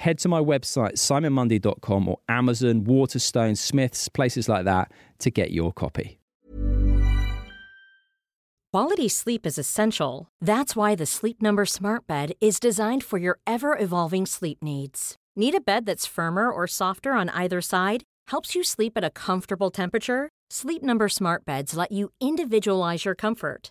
head to my website, simonmundie.com or Amazon, Waterstone, Smiths, places like that to get your copy. Quality sleep is essential. That's why the Sleep Number Smart Bed is designed for your ever evolving sleep needs. Need a bed that's firmer or softer on either side? Helps you sleep at a comfortable temperature? Sleep Number Smart Beds let you individualize your comfort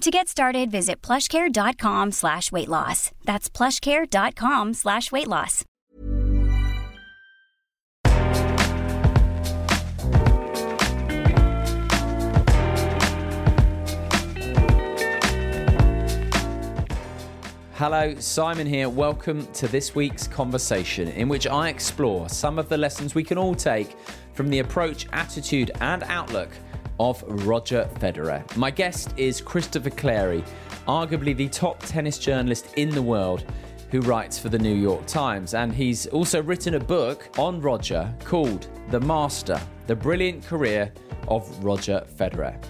To get started, visit plushcare.com slash weight loss. That's plushcare.com slash weight loss. Hello, Simon here. Welcome to this week's conversation in which I explore some of the lessons we can all take from the approach, attitude, and outlook of Roger Federer. My guest is Christopher Clarey, arguably the top tennis journalist in the world who writes for the New York Times. And he's also written a book on Roger called The Master The Brilliant Career of Roger Federer.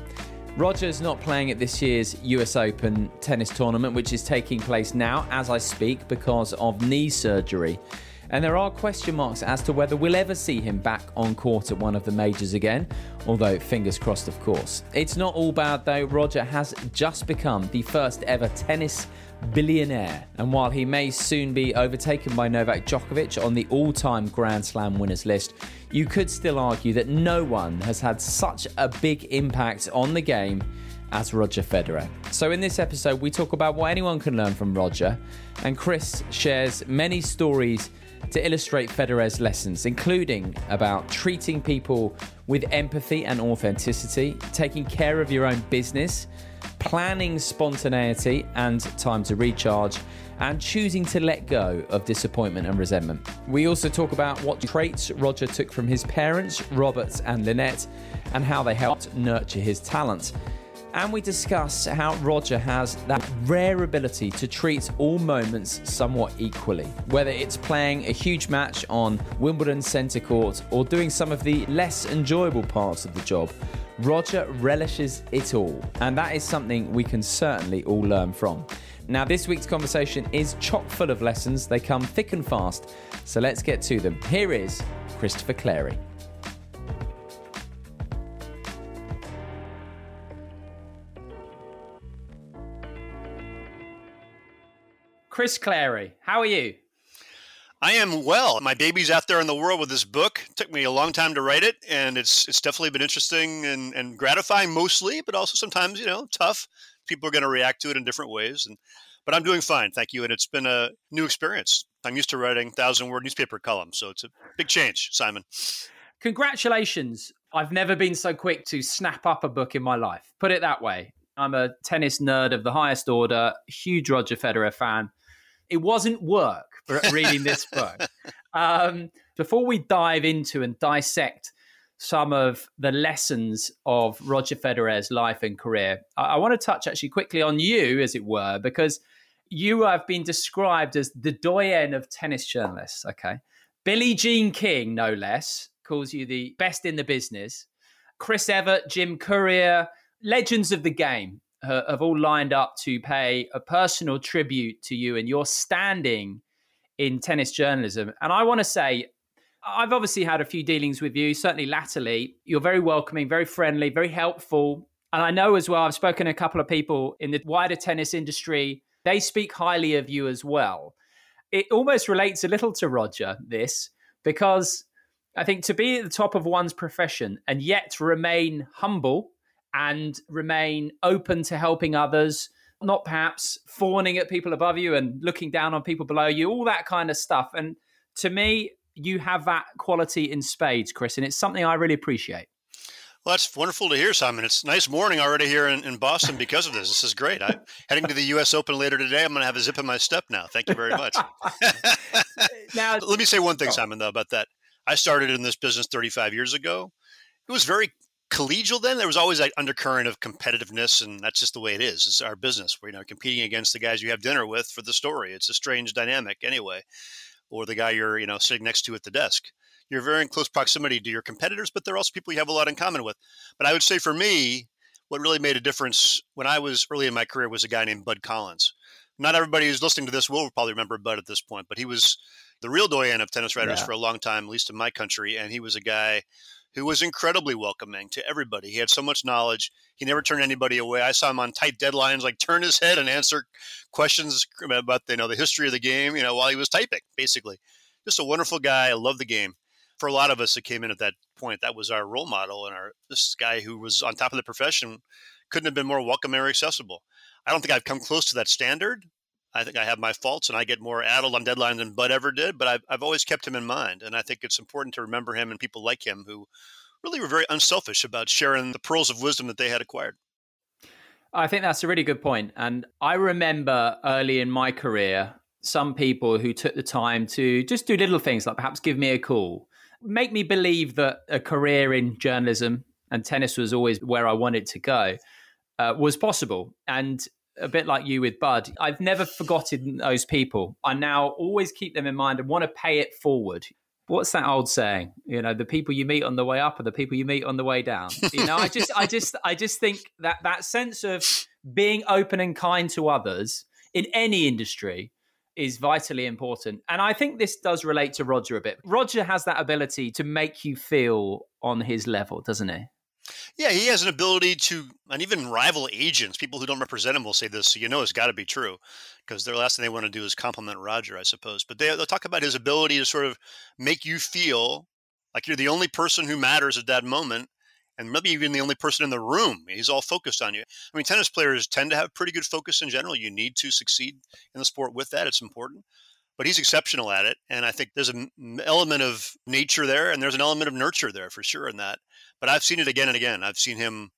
Roger's not playing at this year's US Open tennis tournament, which is taking place now as I speak because of knee surgery. And there are question marks as to whether we'll ever see him back on court at one of the majors again, although fingers crossed, of course. It's not all bad though. Roger has just become the first ever tennis billionaire. And while he may soon be overtaken by Novak Djokovic on the all time Grand Slam winners list, you could still argue that no one has had such a big impact on the game as Roger Federer. So, in this episode, we talk about what anyone can learn from Roger, and Chris shares many stories to illustrate Federer's lessons, including about treating people with empathy and authenticity, taking care of your own business, planning spontaneity and time to recharge, and choosing to let go of disappointment and resentment. We also talk about what traits Roger took from his parents, Robert and Lynette, and how they helped nurture his talent. And we discuss how Roger has that rare ability to treat all moments somewhat equally, whether it's playing a huge match on Wimbledon centre court or doing some of the less enjoyable parts of the job. Roger relishes it all, and that is something we can certainly all learn from. Now, this week's conversation is chock full of lessons. They come thick and fast, so let's get to them. Here is Christopher Clarey. Chris Clarey. how are you? I am well. My baby's out there in the world with this book. It took me a long time to write it, and it's it's definitely been interesting and, and gratifying mostly, but also sometimes, you know, tough. People are going to react to it in different ways. And but I'm doing fine, thank you. And it's been a new experience. I'm used to writing thousand word newspaper columns, so it's a big change, Simon. Congratulations. I've never been so quick to snap up a book in my life. Put it that way. I'm a tennis nerd of the highest order, huge Roger Federer fan it wasn't work reading this book. Um, before we dive into and dissect some of the lessons of Roger Federer's life and career, I, I want to touch actually quickly on you, as it were, because you have been described as the doyen of tennis journalists. Okay. Billie Jean King, no less, calls you the best in the business. Chris Evert, Jim Courier, legends of the game have all lined up to pay a personal tribute to you and your standing in tennis journalism. And I want to say, I've obviously had a few dealings with you, certainly latterly. You're very welcoming, very friendly, very helpful. And I know as well, I've spoken to a couple of people in the wider tennis industry. They speak highly of you as well. It almost relates a little to Roger, this, because I think to be at the top of one's profession and yet remain humble and remain open to helping others, not perhaps fawning at people above you and looking down on people below you, all that kind of stuff. And to me, you have that quality in spades, Chris, and it's something I really appreciate. Well, that's wonderful to hear, Simon. It's nice morning already here in, in Boston because of this. This is great. I'm heading to the U.S. Open later today. I'm going to have a zip in my step now. Thank you very much. now, let me say one thing, oh. Simon, though, about that. I started in this business 35 years ago. It was very collegial then. There was always that undercurrent of competitiveness, and that's just the way it is. It's our business. We're you know competing against the guys you have dinner with for the story. It's a strange dynamic, anyway, or the guy you're you know sitting next to at the desk you're very in close proximity to your competitors, but they're also people you have a lot in common with. But I would say for me, what really made a difference when I was early in my career was a guy named Bud Collins. Not everybody who's listening to this will probably remember Bud at this point, but he was the real doyen of tennis writers yeah. for a long time, at least in my country. And he was a guy who was incredibly welcoming to everybody. He had so much knowledge. He never turned anybody away. I saw him on tight deadlines, like turn his head and answer questions about you know the history of the game, you know, while he was typing. Basically, just a wonderful guy. I love the game for a lot of us that came in at that point, that was our role model. And our this guy who was on top of the profession couldn't have been more welcoming or accessible. I don't think I've come close to that standard. I think I have my faults and I get more addled on deadline than Bud ever did, but I've, I've always kept him in mind. And I think it's important to remember him and people like him who really were very unselfish about sharing the pearls of wisdom that they had acquired. I think that's a really good point. And I remember early in my career, some people who took the time to just do little things like perhaps give me a call make me believe that a career in journalism and tennis was always where I wanted to go uh, was possible. And a bit like you with Bud, I've never forgotten those people. I now always keep them in mind and want to pay it forward. What's that old saying? You know, the people you meet on the way up are the people you meet on the way down. You know, I just, I just, I just think that that sense of being open and kind to others in any industry is vitally important. And I think this does relate to Roger a bit. Roger has that ability to make you feel on his level, doesn't he? Yeah, he has an ability to, and even rival agents, people who don't represent him will say this, so you know it's got to be true, because their last thing they want to do is compliment Roger, I suppose. But they, they'll talk about his ability to sort of make you feel like you're the only person who matters at that moment, and maybe even the only person in the room. He's all focused on you. I mean, tennis players tend to have pretty good focus in general. You need to succeed in the sport with that, it's important. But he's exceptional at it. And I think there's an element of nature there, and there's an element of nurture there for sure in that. But I've seen it again and again. I've seen him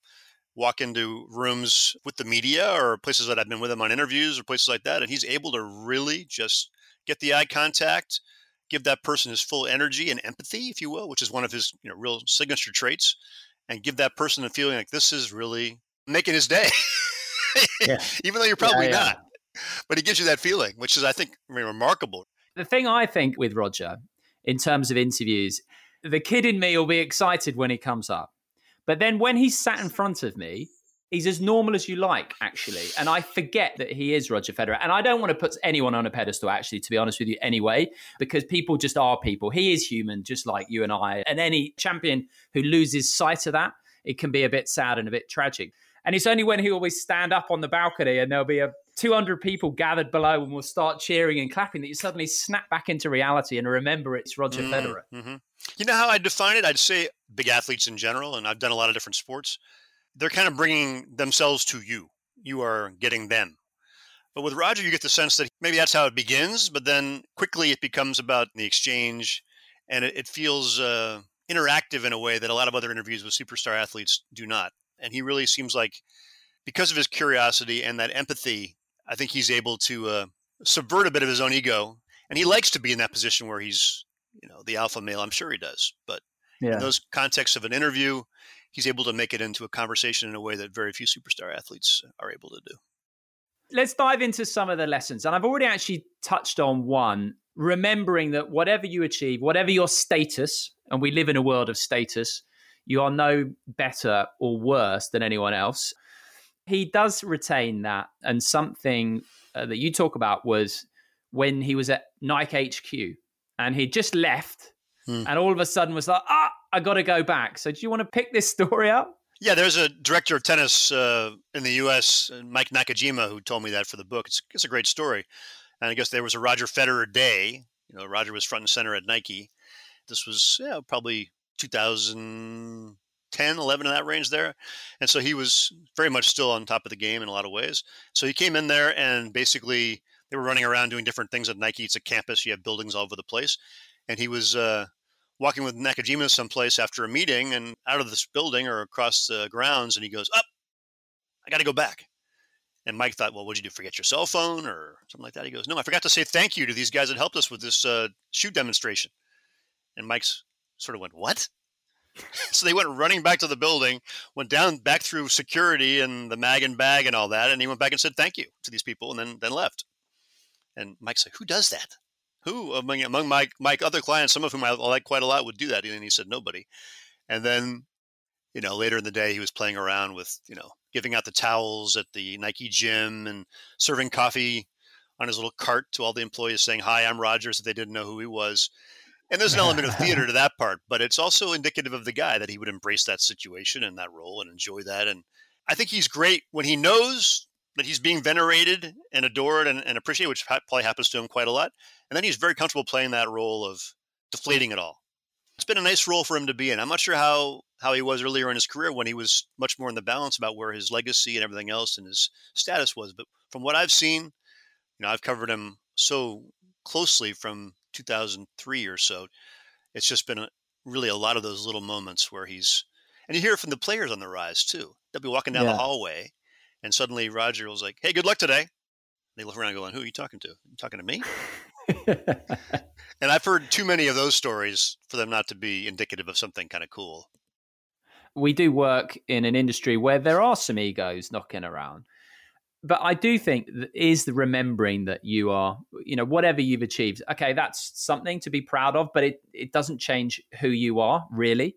walk into rooms with the media or places that I've been with him on interviews or places like that, and he's able to really just get the eye contact, give that person his full energy and empathy, if you will, which is one of his you know real signature traits, and give that person a feeling like this is really making his day, yeah. even though you're probably yeah, yeah. not. But he gives you that feeling, which is, I think, remarkable. The thing I think with Roger, in terms of interviews, the kid in me will be excited when he comes up. But then when he's sat in front of me, he's as normal as you like, actually. And I forget that he is Roger Federer. And I don't want to put anyone on a pedestal, actually, to be honest with you, anyway, because people just are people. He is human, just like you and I. And any champion who loses sight of that, it can be a bit sad and a bit tragic. And it's only when he always stand up on the balcony and there'll be a 200 people gathered below and will start cheering and clapping that you suddenly snap back into reality and remember it's Roger mm, Federer. Mm-hmm. You know how I define it? I'd say big athletes in general, and I've done a lot of different sports they're kind of bringing themselves to you. You are getting them. But with Roger, you get the sense that maybe that's how it begins, but then quickly it becomes about the exchange and it, it feels uh, interactive in a way that a lot of other interviews with superstar athletes do not. And he really seems like, because of his curiosity and that empathy, I think he's able to uh, subvert a bit of his own ego. And he likes to be in that position where he's, you know, the alpha male. I'm sure he does. But yeah. in those contexts of an interview, he's able to make it into a conversation in a way that very few superstar athletes are able to do. Let's dive into some of the lessons. And I've already actually touched on one remembering that whatever you achieve, whatever your status, and we live in a world of status, you are no better or worse than anyone else. He does retain that. And something uh, that you talk about was when he was at Nike HQ and he just left hmm. and all of a sudden was like, ah, I got to go back. So do you want to pick this story up? Yeah, there's a director of tennis uh, in the U.S., Mike Nakajima, who told me that for the book. It's, it's a great story. And I guess there was a Roger Federer day. You know, Roger was front and center at Nike. This was yeah, probably 2010, 11 in that range there. And so he was very much still on top of the game in a lot of ways. So he came in there and basically they were running around doing different things at Nike. It's a campus, you have buildings all over the place. And he was uh, walking with Nakajima someplace after a meeting and out of this building or across the grounds, and he goes, Up, I got to go back. And Mike thought, Well, what'd you do? Forget your cell phone or something like that? He goes, No, I forgot to say thank you to these guys that helped us with this uh, shoot demonstration. And Mike's sort of went, What? so they went running back to the building, went down back through security and the mag and bag and all that, and he went back and said thank you to these people, and then then left. And Mike's like, "Who does that?" who among among my my other clients, some of whom I like quite a lot, would do that, and he said nobody. And then, you know, later in the day, he was playing around with you know giving out the towels at the Nike gym and serving coffee on his little cart to all the employees, saying "Hi, I'm Rogers," if they didn't know who he was. And there's an element of theater to that part, but it's also indicative of the guy that he would embrace that situation and that role and enjoy that. And I think he's great when he knows that he's being venerated and adored and, and appreciated, which probably happens to him quite a lot. And then he's very comfortable playing that role of deflating it all. It's been a nice role for him to be in. I'm not sure how how he was earlier in his career when he was much more in the balance about where his legacy and everything else and his status was. But from what I've seen, you know, I've covered him so closely from 2003 or so. It's just been a, really a lot of those little moments where he's, and you hear it from the players on the rise too. They'll be walking down yeah. the hallway, and suddenly Roger was like, "Hey, good luck today." They look around, going, "Who are you talking to? You talking to me?" and I've heard too many of those stories for them not to be indicative of something kind of cool. We do work in an industry where there are some egos knocking around. But I do think is the remembering that you are, you know, whatever you've achieved. Okay, that's something to be proud of, but it, it doesn't change who you are, really.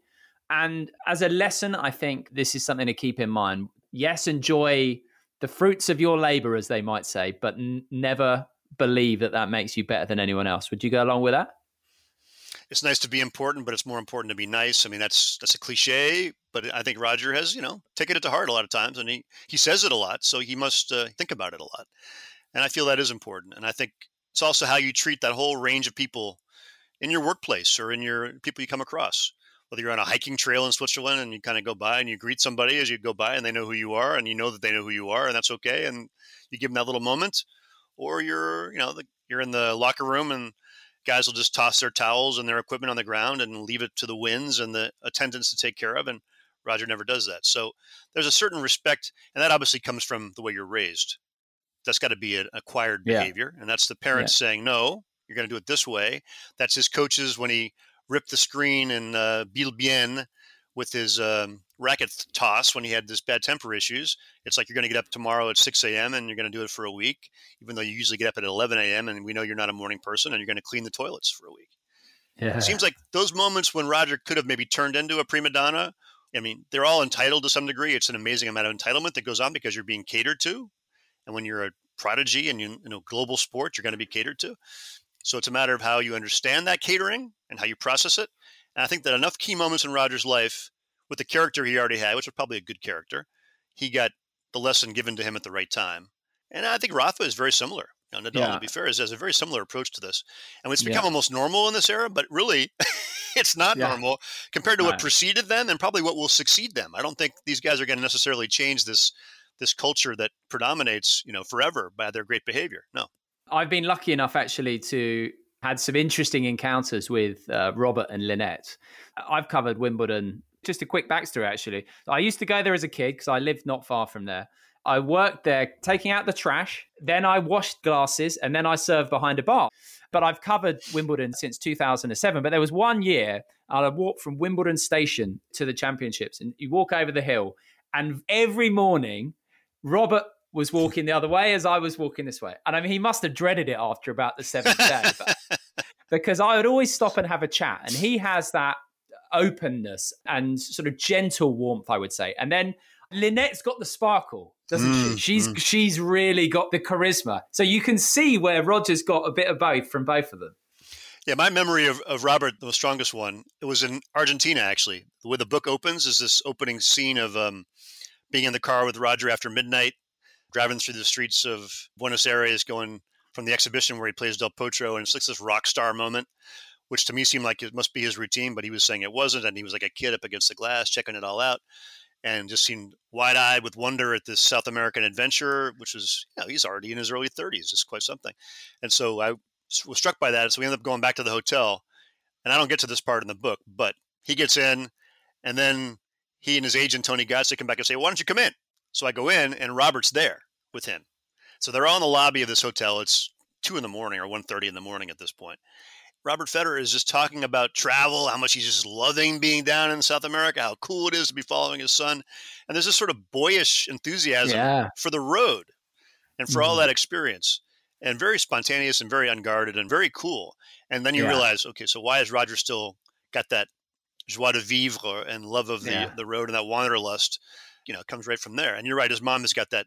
And as a lesson, I think this is something to keep in mind. Yes, enjoy the fruits of your labor, as they might say, but n- never believe that that makes you better than anyone else. Would you go along with that? It's nice to be important, but it's more important to be nice. I mean, that's that's a cliche, but I think Roger has, you know, taken it to heart a lot of times, and he he says it a lot, so he must uh, think about it a lot. And I feel that is important. And I think it's also how you treat that whole range of people in your workplace or in your people you come across. Whether you're on a hiking trail in Switzerland and you kind of go by and you greet somebody as you go by and they know who you are and you know that they know who you are and that's okay and you give them that little moment or you're you know the, you're in the locker room and guys will just toss their towels and their equipment on the ground and leave it to the winds and the attendants to take care of and roger never does that so there's a certain respect and that obviously comes from the way you're raised that's got to be an acquired behavior yeah. and that's the parents yeah. saying no you're going to do it this way that's his coaches when he ripped the screen in uh, Bien with his um, racket toss when he had this bad temper issues. It's like you're going to get up tomorrow at 6 a.m. and you're going to do it for a week, even though you usually get up at 11 a.m. and we know you're not a morning person and you're going to clean the toilets for a week. Yeah. It seems like those moments when Roger could have maybe turned into a prima donna. I mean, they're all entitled to some degree. It's an amazing amount of entitlement that goes on because you're being catered to. And when you're a prodigy and you, you know global sport, you're going to be catered to. So it's a matter of how you understand that catering and how you process it. And I think that enough key moments in Roger's life with the character he already had, which was probably a good character, he got the lesson given to him at the right time. And I think Rafa is very similar. You know, Nadal, yeah. to be fair, has, has a very similar approach to this. And it's become yeah. almost normal in this era, but really, it's not yeah. normal compared to what preceded them and probably what will succeed them. I don't think these guys are going to necessarily change this this culture that predominates, you know, forever by their great behavior. No. I've been lucky enough actually to had some interesting encounters with uh, Robert and Lynette. I've covered Wimbledon just a quick backstory, actually. I used to go there as a kid because I lived not far from there. I worked there taking out the trash, then I washed glasses, and then I served behind a bar. But I've covered Wimbledon since 2007. But there was one year I walked from Wimbledon station to the championships, and you walk over the hill, and every morning, Robert was walking the other way as I was walking this way. And I mean, he must have dreaded it after about the seventh day. because I would always stop and have a chat. And he has that openness and sort of gentle warmth, I would say. And then Lynette's got the sparkle, doesn't mm, she? She's mm. she's really got the charisma. So you can see where Roger's got a bit of both from both of them. Yeah, my memory of, of Robert, the strongest one, it was in Argentina, actually. The way the book opens is this opening scene of um, being in the car with Roger after midnight, driving through the streets of Buenos Aires, going from the exhibition where he plays Del Potro. And it's like this rock star moment, which to me seemed like it must be his routine, but he was saying it wasn't. And he was like a kid up against the glass, checking it all out and just seemed wide eyed with wonder at this South American adventure, which was, you know, he's already in his early 30s. It's quite something. And so I was struck by that. So we ended up going back to the hotel. And I don't get to this part in the book, but he gets in, and then he and his agent Tony Godsick come back and say, "Why don't you come in?" So I go in, and Robert's there with him. So they're all in the lobby of this hotel. It's two in the morning or 1.30 in the morning at this point. Robert Federer is just talking about travel, how much he's just loving being down in South America, how cool it is to be following his son. And there's this sort of boyish enthusiasm yeah. for the road and for mm-hmm. all that experience and very spontaneous and very unguarded and very cool. And then you yeah. realize, okay, so why has Roger still got that joie de vivre and love of the, yeah. the road and that wanderlust? You know, comes right from there. And you're right, his mom has got that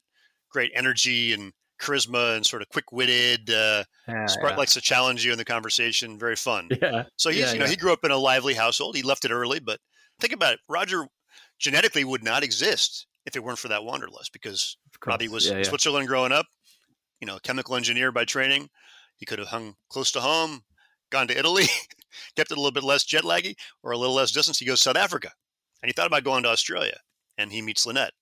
great energy and charisma and sort of quick witted. Uh, yeah, yeah. likes to challenge you in the conversation. Very fun. Yeah. So he's, yeah, you know, he grew up in a lively household. He left it early, but think about it. Roger genetically would not exist if it weren't for that wanderlust because Robbie was in Switzerland growing up you know, a chemical engineer by training. He could have hung close to home, gone to Italy, kept it a little bit less jet laggy or a little less distance. He goes South Africa, and he thought about going to Australia, and he meets Lynette.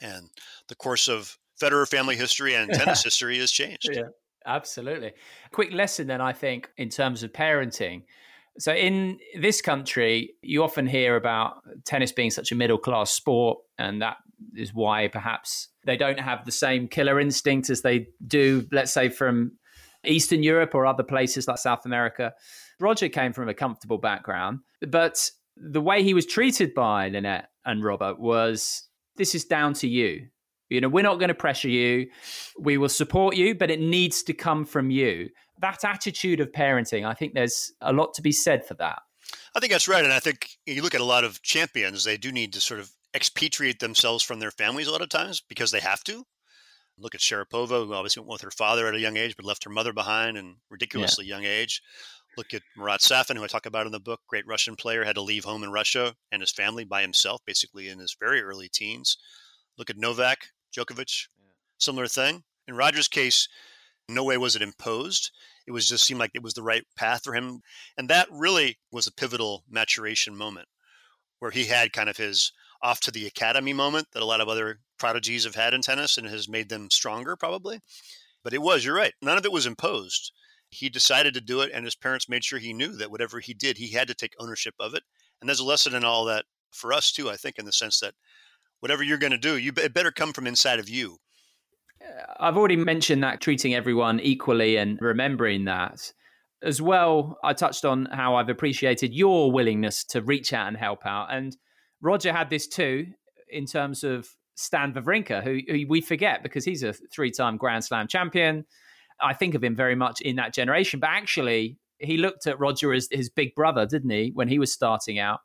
and the course of Federer family history and tennis history has changed. Yeah, absolutely. Quick lesson then, I think, in terms of parenting. So in this country, you often hear about tennis being such a middle class sport, and that is why perhaps they don't have the same killer instinct as they do, let's say, from Eastern Europe or other places like South America. Roger came from a comfortable background, but the way he was treated by Lynette and Robert was this is down to you. You know, we're not going to pressure you. We will support you, but it needs to come from you. That attitude of parenting, I think there's a lot to be said for that. I think that's right. And I think you look at a lot of champions, they do need to sort of expatriate themselves from their families a lot of times because they have to. Look at Sharapova, who obviously went with her father at a young age, but left her mother behind in ridiculously yeah. young age. Look at Marat Safin, who I talk about in the book, great Russian player, had to leave home in Russia and his family by himself, basically in his very early teens. Look at Novak Djokovic, yeah. similar thing. In Roger's case, no way was it imposed. It was just seemed like it was the right path for him. And that really was a pivotal maturation moment where he had kind of his off to the academy moment that a lot of other prodigies have had in tennis and has made them stronger, probably. But it was, you're right. None of it was imposed. He decided to do it, and his parents made sure he knew that whatever he did, he had to take ownership of it. And there's a lesson in all that for us, too, I think, in the sense that whatever you're going to do, you it better come from inside of you. I've already mentioned that treating everyone equally and remembering that. As well, I touched on how I've appreciated your willingness to reach out and help out. And Roger had this too in terms of Stan Wawrinka, who, who we forget because he's a three-time Grand Slam champion. I think of him very much in that generation, but actually, he looked at Roger as his big brother, didn't he, when he was starting out?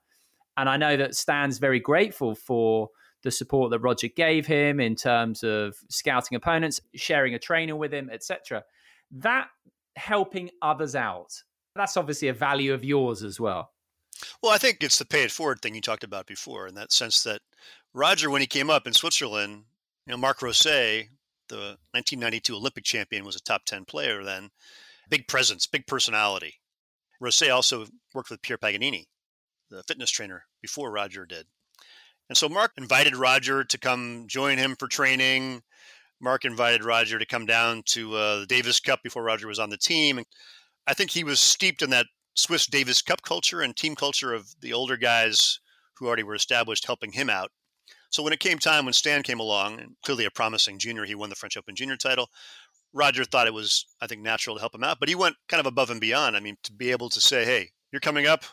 And I know that Stan's very grateful for the support that Roger gave him in terms of scouting opponents, sharing a trainer with him, etc. That helping others out, that's obviously a value of yours as well. Well, I think it's the pay it forward thing you talked about before, in that sense that Roger, when he came up in Switzerland, you know, Marc Rosset, the 1992 Olympic champion, was a top 10 player then. Big presence, big personality. Rosset also worked with Pierre Paganini, the fitness trainer, before Roger did. And so Marc invited Roger to come join him for training. Marc invited Roger to come down to uh, the Davis Cup before Roger was on the team. And I think he was steeped in that Swiss Davis Cup culture and team culture of the older guys who already were established helping him out. So when it came time, when Stan came along, clearly a promising junior, he won the French Open junior title. Roger thought it was, I think, natural to help him out, but he went kind of above and beyond. I mean, to be able to say, hey, you're coming up,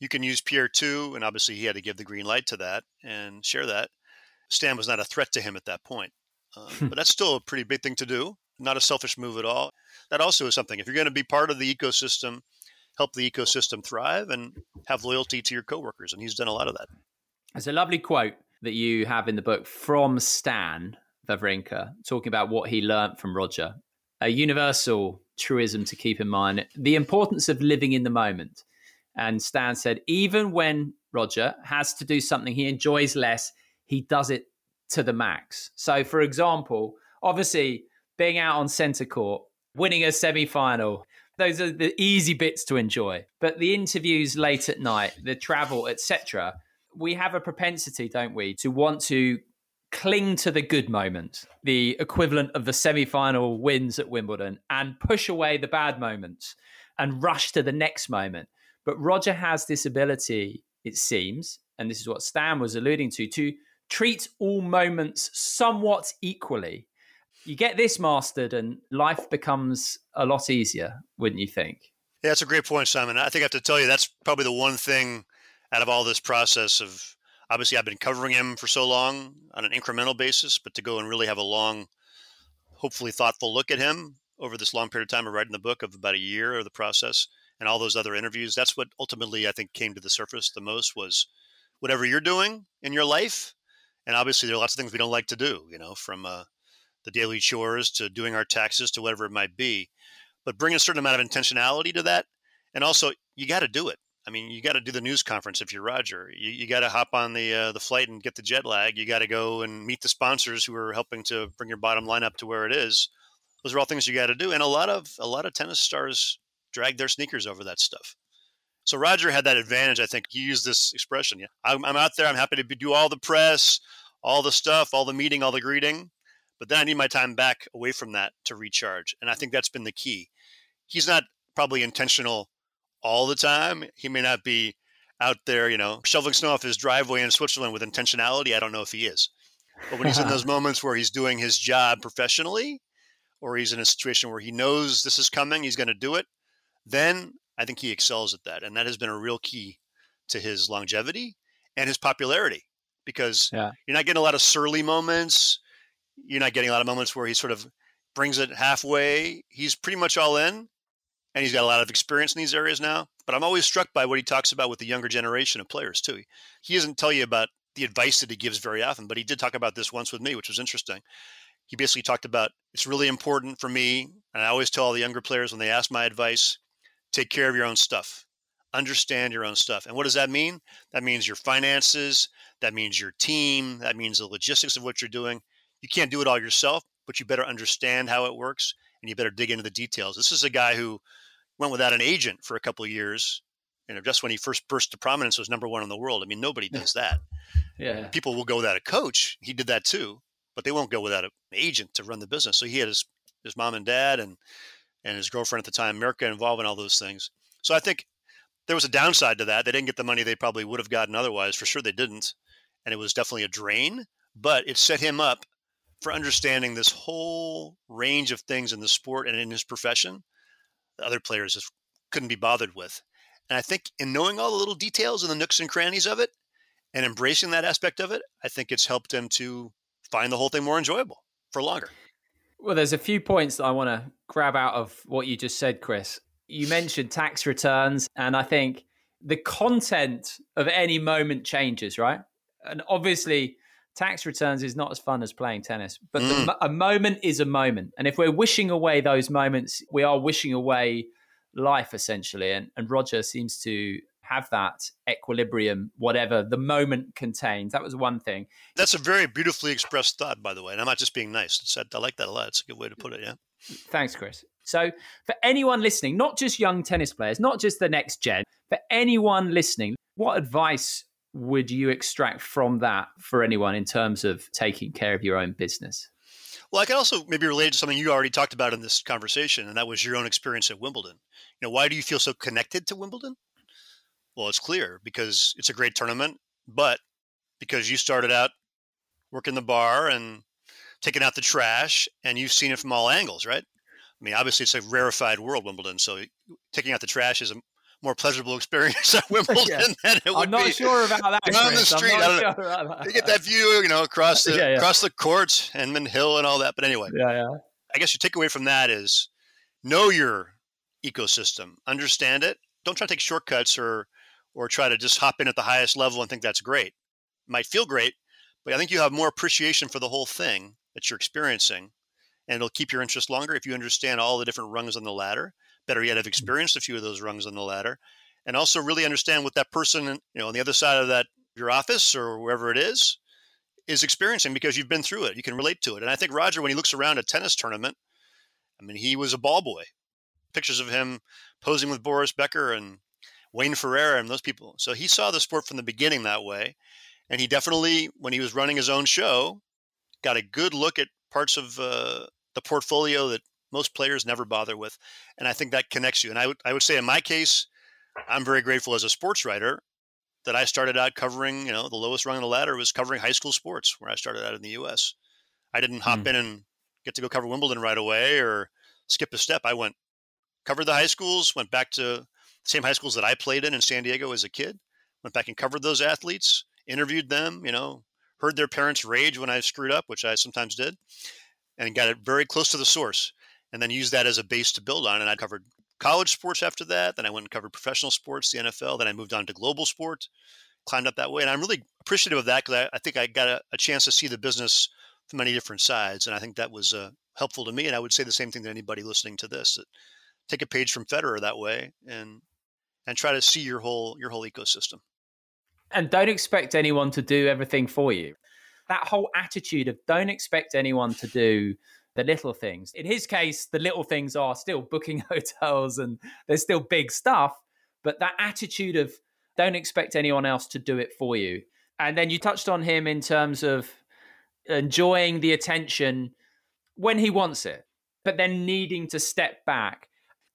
you can use Pierre too. And obviously, he had to give the green light to that and share that. Stan was not a threat to him at that point. Um, but that's still a pretty big thing to do, not a selfish move at all. That also is something. If you're going to be part of the ecosystem, help the ecosystem thrive and have loyalty to your coworkers. And he's done a lot of that. There's a lovely quote that you have in the book from Stan Wawrinka talking about what he learned from Roger. A universal truism to keep in mind the importance of living in the moment. And Stan said, even when Roger has to do something he enjoys less, he does it to the max. So, for example, obviously, being out on centre court, winning a semi final, those are the easy bits to enjoy. But the interviews late at night, the travel, etc., we have a propensity, don't we, to want to cling to the good moment, the equivalent of the semi final wins at Wimbledon, and push away the bad moments and rush to the next moment. But Roger has this ability, it seems, and this is what Stan was alluding to, to treat all moments somewhat equally. You get this mastered, and life becomes a lot easier, wouldn't you think? Yeah, that's a great point, Simon. I think I have to tell you that's probably the one thing out of all this process of obviously I've been covering him for so long on an incremental basis, but to go and really have a long, hopefully thoughtful look at him over this long period of time of writing the book of about a year of the process and all those other interviews, that's what ultimately I think came to the surface the most was whatever you're doing in your life. And obviously there are lots of things we don't like to do, you know, from uh, the daily chores to doing our taxes to whatever it might be, but bring a certain amount of intentionality to that. And also you got to do it. I mean, you got to do the news conference if you're Roger. You, you got to hop on the uh, the flight and get the jet lag. You got to go and meet the sponsors who are helping to bring your bottom line up to where it is. Those are all things you got to do, and a lot of a lot of tennis stars drag their sneakers over that stuff. So Roger had that advantage. I think he used this expression. Yeah, I'm, I'm out there. I'm happy to be, do all the press, all the stuff, all the meeting, all the greeting, but then I need my time back away from that to recharge. And I think that's been the key. He's not probably intentional all the time. He may not be out there, you know, shoveling snow off his driveway in Switzerland with intentionality. I don't know if he is. But when he's in those moments where he's doing his job professionally, or he's in a situation where he knows this is coming, he's going to do it, then I think he excels at that. And that has been a real key to his longevity and his popularity because yeah. you're not getting a lot of surly moments. You're not getting a lot of moments where he sort of brings it halfway. He's pretty much all in and he's got a lot of experience in these areas now. But I'm always struck by what he talks about with the younger generation of players too. He doesn't tell you about the advice that he gives very often, but he did talk about this once with me, which was interesting. He basically talked about it's really important for me, and I always tell all the younger players when they ask my advice, take care of your own stuff, understand your own stuff. And what does that mean? That means your finances, that means your team, that means the logistics of what you're doing. You can't do it all yourself, but you better understand how it works and you better dig into the details. This is a guy who went without an agent for a couple of years. You know, just when he first burst to prominence, was number one in the world. I mean, nobody does that. yeah, people will go without a coach. He did that too, but they won't go without an agent to run the business. So he had his his mom and dad and and his girlfriend at the time, Mirka, involved in all those things. So I think there was a downside to that. They didn't get the money they probably would have gotten otherwise. For sure, they didn't, and it was definitely a drain. But it set him up for understanding this whole range of things in the sport and in his profession that other players just couldn't be bothered with. And I think in knowing all the little details and the nooks and crannies of it and embracing that aspect of it, I think it's helped him to find the whole thing more enjoyable for longer. Well, there's a few points that I want to grab out of what you just said, Chris. You mentioned tax returns, and I think the content of any moment changes, right? And obviously, tax returns is not as fun as playing tennis, but mm. the, a moment is a moment. And if we're wishing away those moments, we are wishing away life essentially. And, and Roger seems to have that equilibrium, whatever the moment contains. That was one thing. That's a very beautifully expressed thought, by the way. And I'm not just being nice. It's, I like that a lot. It's a good way to put it. Yeah. Thanks, Chris. So, for anyone listening, not just young tennis players, not just the next gen, for anyone listening, what advice would you extract from that for anyone in terms of taking care of your own business? Well, I can also maybe relate to something you already talked about in this conversation, and that was your own experience at Wimbledon. You know, why do you feel so connected to Wimbledon? Well, it's clear because it's a great tournament, but because you started out working the bar and taking out the trash, and you've seen it from all angles, right? I mean, obviously, it's a rarefied world, Wimbledon. So taking out the trash is a more pleasurable experience at Wimbledon yeah. than it would I'm not be sure about that. on the street. I don't sure know. You get that view, you know, across the yeah, yeah. across the courts, Henman Hill, and all that. But anyway, yeah, yeah. I guess your takeaway from that is know your ecosystem, understand it. Don't try to take shortcuts or or try to just hop in at the highest level and think that's great. It might feel great, but I think you have more appreciation for the whole thing that you're experiencing and it'll keep your interest longer if you understand all the different rungs on the ladder. Better yet, have Mm. experienced a few of those rungs on the ladder, and also really understand what that person, you know, on the other side of that your office or wherever it is, is experiencing because you've been through it. You can relate to it. And I think Roger, when he looks around a tennis tournament, I mean, he was a ball boy. Pictures of him posing with Boris Becker and Wayne Ferreira and those people. So he saw the sport from the beginning that way. And he definitely, when he was running his own show, got a good look at parts of uh, the portfolio that most players never bother with. And I think that connects you. And I would, I would say in my case, I'm very grateful as a sports writer that I started out covering, you know, the lowest rung on the ladder was covering high school sports where I started out in the US. I didn't hop Mm. in and get to go cover Wimbledon right away or skip a step. I went covered the high schools, went back to same high schools that I played in in San Diego as a kid, went back and covered those athletes, interviewed them, you know, heard their parents rage when I screwed up, which I sometimes did, and got it very close to the source, and then used that as a base to build on. And I covered college sports after that. Then I went and covered professional sports, the NFL. Then I moved on to global sport, climbed up that way. And I'm really appreciative of that because I, I, think I got a, a, chance to see the business from many different sides. And I think that was uh, helpful to me. And I would say the same thing to anybody listening to this that take a page from Federer that way and and try to see your whole your whole ecosystem. And don't expect anyone to do everything for you. That whole attitude of don't expect anyone to do the little things. In his case, the little things are still booking hotels and there's still big stuff, but that attitude of don't expect anyone else to do it for you. And then you touched on him in terms of enjoying the attention when he wants it, but then needing to step back.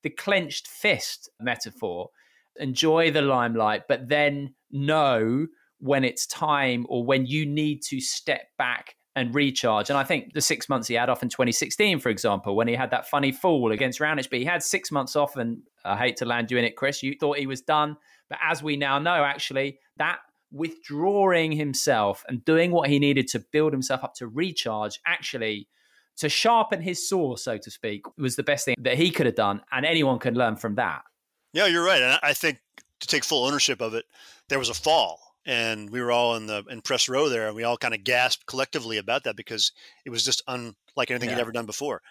The clenched fist metaphor enjoy the limelight, but then know when it's time or when you need to step back and recharge. And I think the six months he had off in 2016, for example, when he had that funny fall against Raonic, but he had six months off. And I hate to land you in it, Chris. You thought he was done. But as we now know, actually, that withdrawing himself and doing what he needed to build himself up to recharge, actually, to sharpen his saw, so to speak, was the best thing that he could have done. And anyone can learn from that. Yeah, you're right. And I think to take full ownership of it, there was a fall and we were all in the in press row there and we all kind of gasped collectively about that because it was just unlike anything yeah. he'd ever done before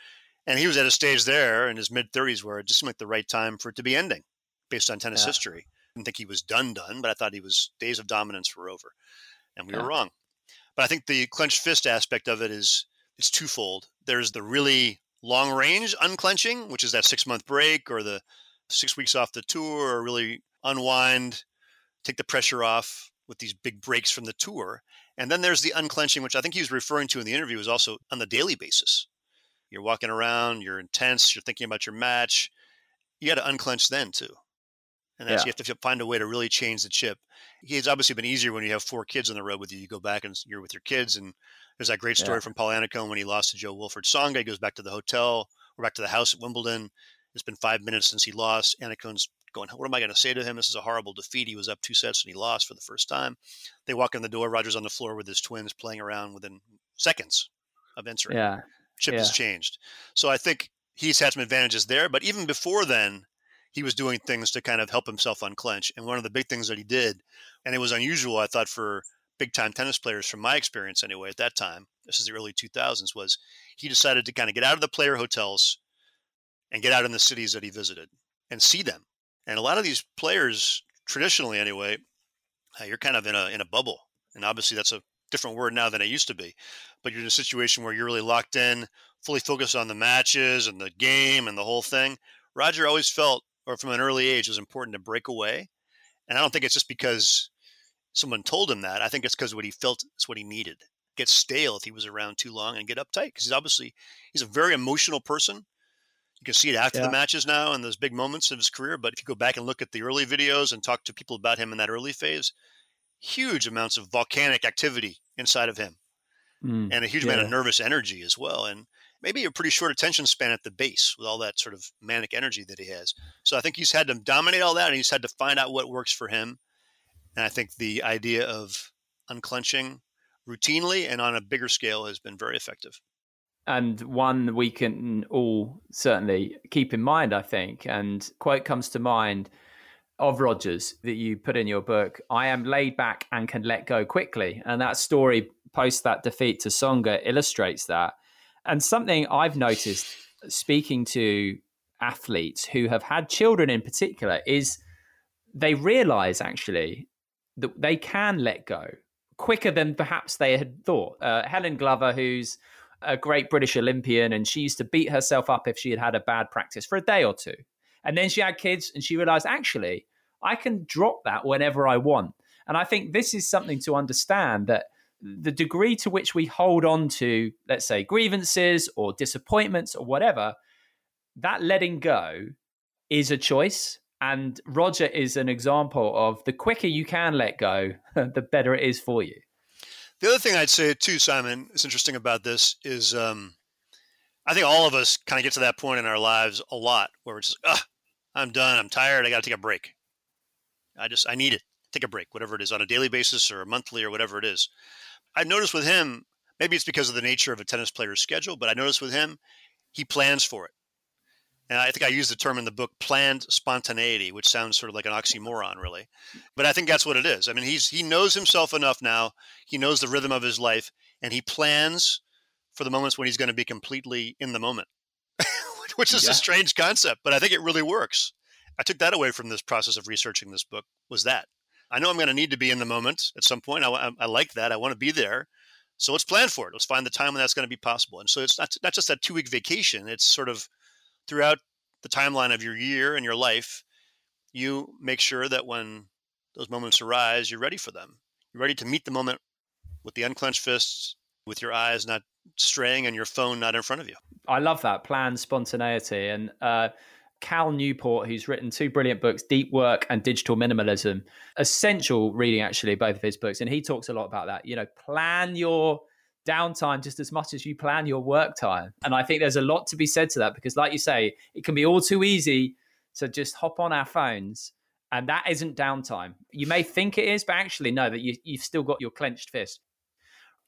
and he was at a stage there in his mid 30s where it just seemed like the right time for it to be ending based on tennis yeah. history I didn't think he was done done but i thought he was days of dominance were over and we yeah. were wrong but i think the clenched fist aspect of it is it's twofold there's the really long range unclenching which is that six month break or the six weeks off the tour or really unwind take the pressure off with these big breaks from the tour. And then there's the unclenching, which I think he was referring to in the interview, is also on the daily basis. You're walking around, you're intense, you're thinking about your match. You got to unclench then too. And that's, yeah. you have to find a way to really change the chip. It's obviously been easier when you have four kids on the road with you. You go back and you're with your kids. And there's that great story yeah. from Paul Annacone when he lost to Jo-Wilfried Tsonga. He goes back to the hotel or back to the house at Wimbledon. It's been five minutes since he lost. Annacone's going, what am I going to say to him? This is a horrible defeat. He was up two sets and he lost for the first time. They walk in the door. Roger's on the floor with his twins playing around within seconds of entering. Yeah. Chip yeah. has changed. So I think he's had some advantages there. But even before then, he was doing things to kind of help himself unclench. And one of the big things that he did, and it was unusual, I thought, for big time tennis players, from my experience anyway, at that time, this is the early 2000s, was he decided to kind of get out of the player hotels and get out in the cities that he visited and see them and a lot of these players, traditionally anyway, you're kind of in a in a bubble. And obviously that's a different word now than it used to be. But you're in a situation where you're really locked in, fully focused on the matches and the game and the whole thing. Roger always felt, or from an early age, it was important to break away. And I don't think it's just because someone told him that. I think it's because what he felt is what he needed. Get stale if he was around too long and get uptight because he's obviously he's a very emotional person. You can see it after yeah. the matches now and those big moments of his career. But if you go back and look at the early videos and talk to people about him in that early phase, huge amounts of volcanic activity inside of him mm, and a huge yeah. amount of nervous energy as well. And maybe a pretty short attention span at the base with all that sort of manic energy that he has. So I think he's had to dominate all that and he's had to find out what works for him. And I think the idea of unclenching routinely and on a bigger scale has been very effective and one we can all certainly keep in mind, I think. And quote comes to mind of Rogers that you put in your book I am laid back and can let go quickly. And that story post that defeat to Tsonga illustrates that. And something I've noticed speaking to athletes who have had children in particular is they realize actually that they can let go quicker than perhaps they had thought. Uh, Helen Glover, who's a great British Olympian, and she used to beat herself up if she had had a bad practice for a day or two. And then she had kids and she realized, actually, I can drop that whenever I want. And I think this is something to understand that the degree to which we hold on to, let's say, grievances or disappointments or whatever, that letting go is a choice. And Roger is an example of the quicker you can let go, the better it is for you. The other thing I'd say too, Simon, is interesting about this is um, I think all of us kind of get to that point in our lives a lot where it's just, I'm done, I'm tired, I got to take a break. I just, I need it. Take a break, whatever it is, on a daily basis or monthly or whatever it is. I've noticed with him, maybe it's because of the nature of a tennis player's schedule, but I noticed with him, he plans for it. And I think I use the term in the book planned spontaneity, which sounds sort of like an oxymoron, really. But I think that's what it is. I mean, he's he knows himself enough now. He knows the rhythm of his life, and he plans for the moments when he's going to be completely in the moment, which is yeah. a strange concept, but I think it really works. I took that away from this process of researching this book was that I know I'm going to need to be in the moment at some point. I, I, I like that. I want to be there. So let's plan for it. Let's find the time when that's going to be possible. And so it's not, not just that two week vacation. It's sort of throughout the timeline of your year and your life, you make sure that when those moments arise, you're ready for them. You're ready to meet the moment with the unclenched fists, with your eyes not straying and your phone not in front of you. I love that plan, spontaneity. And uh, Cal Newport, who's written two brilliant books, Deep Work and Digital Minimalism. Essential reading, actually, both of his books. And he talks a lot about that. You know, plan your downtime just as much as you plan your work time. And I think there's a lot to be said to that because, like you say, it can be all too easy to just hop on our phones. And that isn't downtime. You may think it is, but actually, no, that you, you've still got your clenched fist.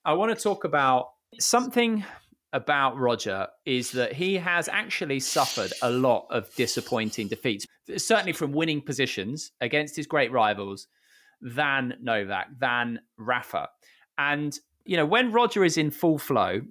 I want to talk about something about Roger is that he has actually suffered a lot of disappointing defeats, certainly from winning positions against his great rivals, than Novak, than Rafa. And, you know, when Roger is in full flow,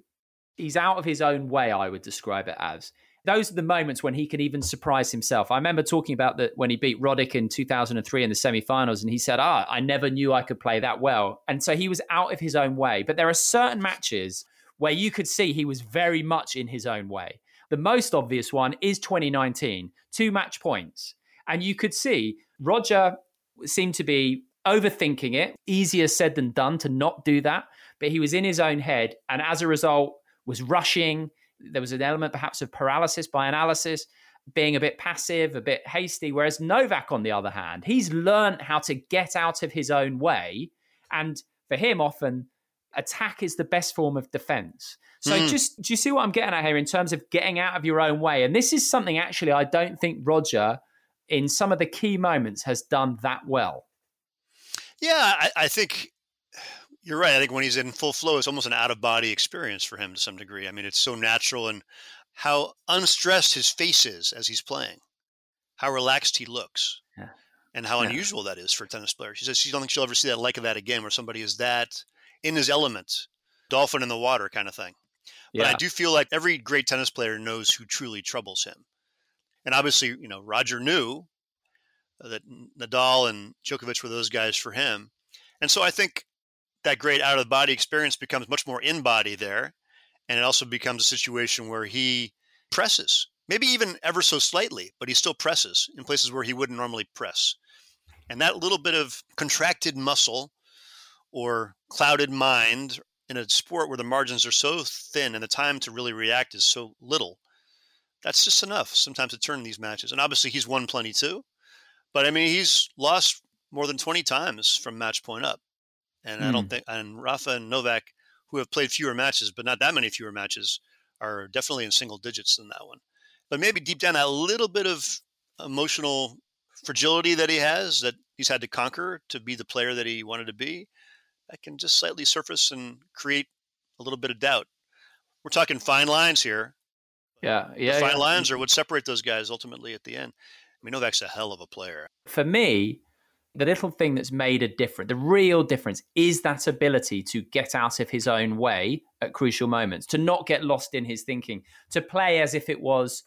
he's out of his own way, I would describe it as. Those are the moments when he can even surprise himself. I remember talking about that when he beat Roddick in 2003 in the semifinals, and he said, Ah, I never knew I could play that well. And so he was out of his own way. But there are certain matches where you could see he was very much in his own way. The most obvious one is 2019, two match points. And you could see Roger seemed to be overthinking it, easier said than done to not do that. But he was in his own head and as a result was rushing. There was an element perhaps of paralysis by analysis, being a bit passive, a bit hasty. Whereas Novak, on the other hand, he's learned how to get out of his own way. And for him, often attack is the best form of defense. So mm. just do you see what I'm getting at here in terms of getting out of your own way? And this is something actually I don't think Roger in some of the key moments has done that well. Yeah, I, I think you're right. I think when he's in full flow, it's almost an out of body experience for him to some degree. I mean, it's so natural and how unstressed his face is as he's playing, how relaxed he looks. Yeah. And how yeah. unusual that is for a tennis player. She says she don't think she'll ever see that like of that again, where somebody is that in his element, dolphin in the water kind of thing. But yeah. I do feel like every great tennis player knows who truly troubles him. And obviously, you know, Roger knew that Nadal and Djokovic were those guys for him. And so I think that great out of the body experience becomes much more in body there. And it also becomes a situation where he presses, maybe even ever so slightly, but he still presses in places where he wouldn't normally press. And that little bit of contracted muscle or clouded mind in a sport where the margins are so thin and the time to really react is so little, that's just enough sometimes to turn these matches. And obviously, he's won plenty too. But I mean, he's lost more than 20 times from match point up. And mm. I don't hmm. think, and Rafa and Novak, who have played fewer matches, but not that many fewer matches, are definitely in single digits than that one. But maybe deep down, that little bit of emotional fragility that he has that he's had to conquer to be the player that he wanted to be that can just slightly surface and create a little bit of doubt. We're talking fine lines here. Yeah, yeah. The fine yeah. lines are what separate those guys ultimately at the end. I mean, Novak's a hell of a player. For me, the little thing that's made a difference, the real difference, is that ability to get out of his own way at crucial moments, to not get lost in his thinking, to play as if it was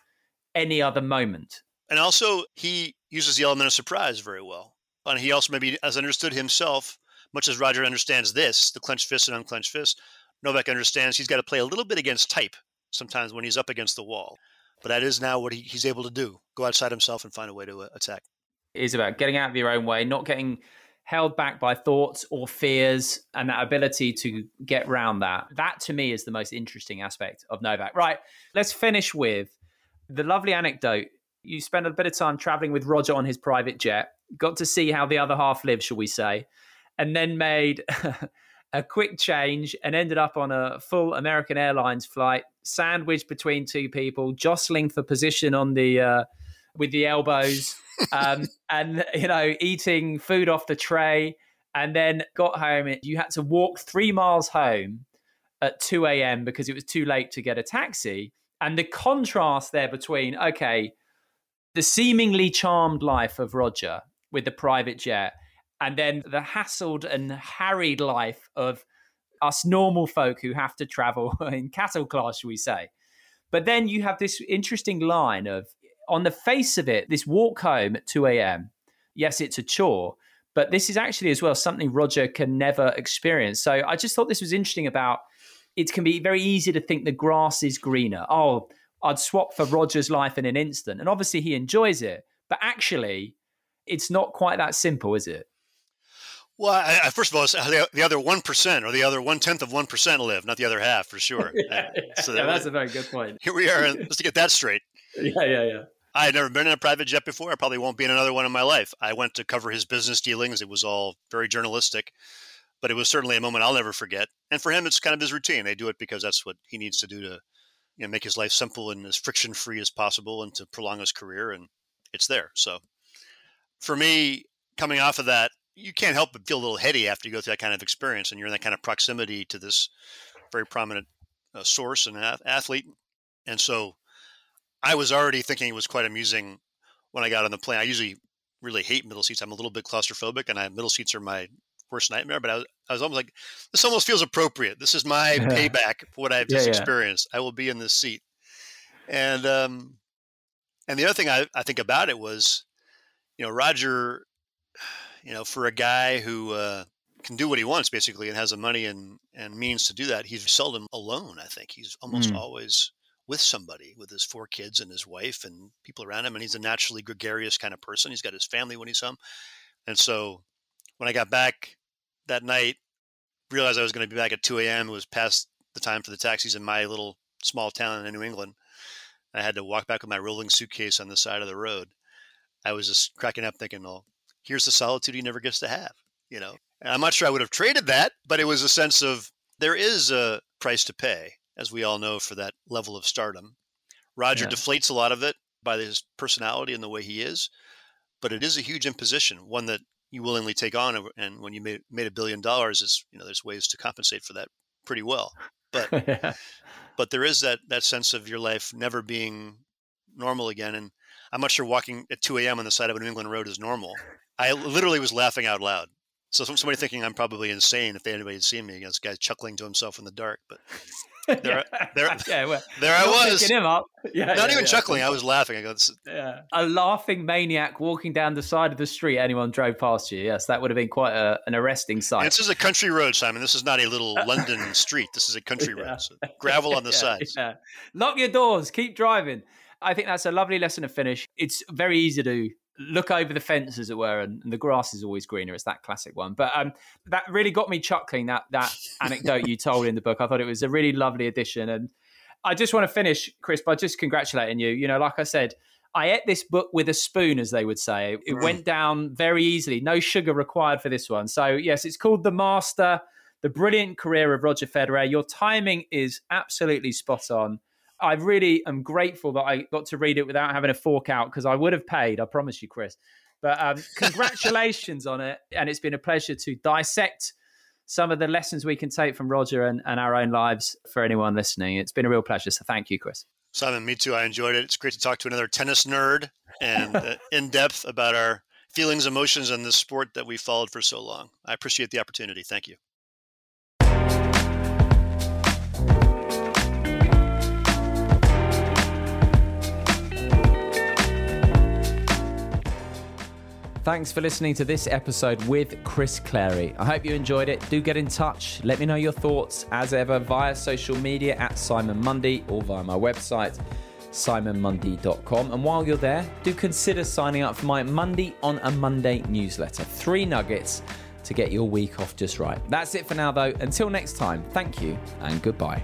any other moment. And also, he uses the element of surprise very well. And he also maybe has understood himself, much as Roger understands this, the clenched fist and unclenched fist. Novak understands he's got to play a little bit against type sometimes when he's up against the wall. But that is now what he, he's able to do go outside himself and find a way to uh, attack. Is about getting out of your own way, not getting held back by thoughts or fears, and that ability to get round that. That to me is the most interesting aspect of Novak. Right, let's finish with the lovely anecdote. You spent a bit of time traveling with Roger on his private jet, got to see how the other half lives, shall we say, and then made a quick change and ended up on a full American Airlines flight, sandwiched between two people, jostling for position on the uh, with the elbows, um, and you know, eating food off the tray, and then got home. You had to walk three miles home at two a.m. because it was too late to get a taxi. And the contrast there between okay, the seemingly charmed life of Roger with the private jet and then the hassled and harried life of us normal folk who have to travel in cattle class, shall we say. But then you have this interesting line of, on the face of it, this walk home at 2 a.m. Yes, it's a chore, but this is actually as well something Roger can never experience. So I just thought this was interesting about it can be very easy to think the grass is greener. Oh, I'd swap for Roger's life in an instant. And obviously he enjoys it, but actually, it's not quite that simple, is it? Well, I, I, first of all, uh, the, the other one percent or the other one tenth of one percent live, not the other half, for sure. yeah. So that, yeah, that's a very good point. Here we are. Let's to get that straight. Yeah, yeah, yeah. I had never been in a private jet before. I probably won't be in another one in my life. I went to cover his business dealings. It was all very journalistic, but it was certainly a moment I'll never forget. And for him, it's kind of his routine. They do it because that's what he needs to do to, you know, make his life simple and as friction free as possible, and to prolong his career. And it's there. So, for me, coming off of that, you can't help but feel a little heady after you go through that kind of experience and you're in that kind of proximity to this very prominent uh, source and athlete. And so I was already thinking it was quite amusing when I got on the plane. I usually really hate middle seats. I'm a little bit claustrophobic and I, middle seats are my worst nightmare, but I was, I was almost like, this almost feels appropriate. This is my payback for what I've just yeah, yeah. experienced. I will be in this seat. And, um, and the other thing I, I think about it was, you know, Roger you know, for a guy who uh, can do what he wants basically and has the money and, and means to do that, he's seldom alone. I think he's almost mm. always with somebody, with his four kids and his wife and people around him. And he's a naturally gregarious kind of person. He's got his family when he's home. And so when I got back that night, realized I was going to be back at 2 a.m. It was past the time for the taxis in my little small town in New England. I had to walk back with my rolling suitcase on the side of the road. I was just cracking up thinking, well, here's the solitude he never gets to have, you know. And I'm not sure I would have traded that, but it was a sense of there is a price to pay, as we all know, for that level of stardom. Roger yeah. deflates a lot of it by his personality and the way he is, but it is a huge imposition, one that you willingly take on. And when you made, made a billion dollars, it's you know there's ways to compensate for that pretty well. But yeah. but there is that that sense of your life never being normal again. And I'm not sure walking at 2 a.m. on the side of a New England road is normal. I literally was laughing out loud. So somebody thinking I'm probably insane if anybody had seen me. This guy chuckling to himself in the dark, but there, there, yeah, well, there I was. Him up. Yeah, Not yeah, even yeah. chuckling. I was laughing. I go, yeah. A laughing maniac walking down the side of the street. Anyone drove past you? Yes, that would have been quite a, an arresting sight. this is a country road, Simon. This is not a little London street. This is a country road. So gravel on the sides. Lock your doors. Keep driving. I think that's a lovely lesson to finish. It's very easy to look over the fence, as it were, and, and, the grass is always greener. It's that classic one. But um, that really got me chuckling. That that anecdote you told in the book, I thought it was a really lovely addition. And I just want to finish, Chris, by just congratulating you. You know, like I said, I ate this book with a spoon, as they would say. It mm. went down very easily. No sugar required for this one. So yes, it's called The Master: The Brilliant Career of Roger Federer. Your timing is absolutely spot on. I really am grateful that I got to read it without having a fork out because I would have paid. I promise you, Chris. But um, congratulations on it, and it's been a pleasure to dissect some of the lessons we can take from Roger and, and our own lives for anyone listening. It's been a real pleasure. So thank you, Chris. Simon, me too. I enjoyed it. It's great to talk to another tennis nerd and uh, in depth about our feelings, emotions, and the sport that we followed for so long. I appreciate the opportunity. Thank you. Thanks for listening to this episode with Chris Clarey. I hope you enjoyed it. Do get in touch. Let me know your thoughts as ever via social media at Simon Mundie or via my website, simonmundie.com. And while you're there, do consider signing up for my Monday on a Monday newsletter. Three nuggets to get your week off just right. That's it for now, though. Until next time, thank you and goodbye.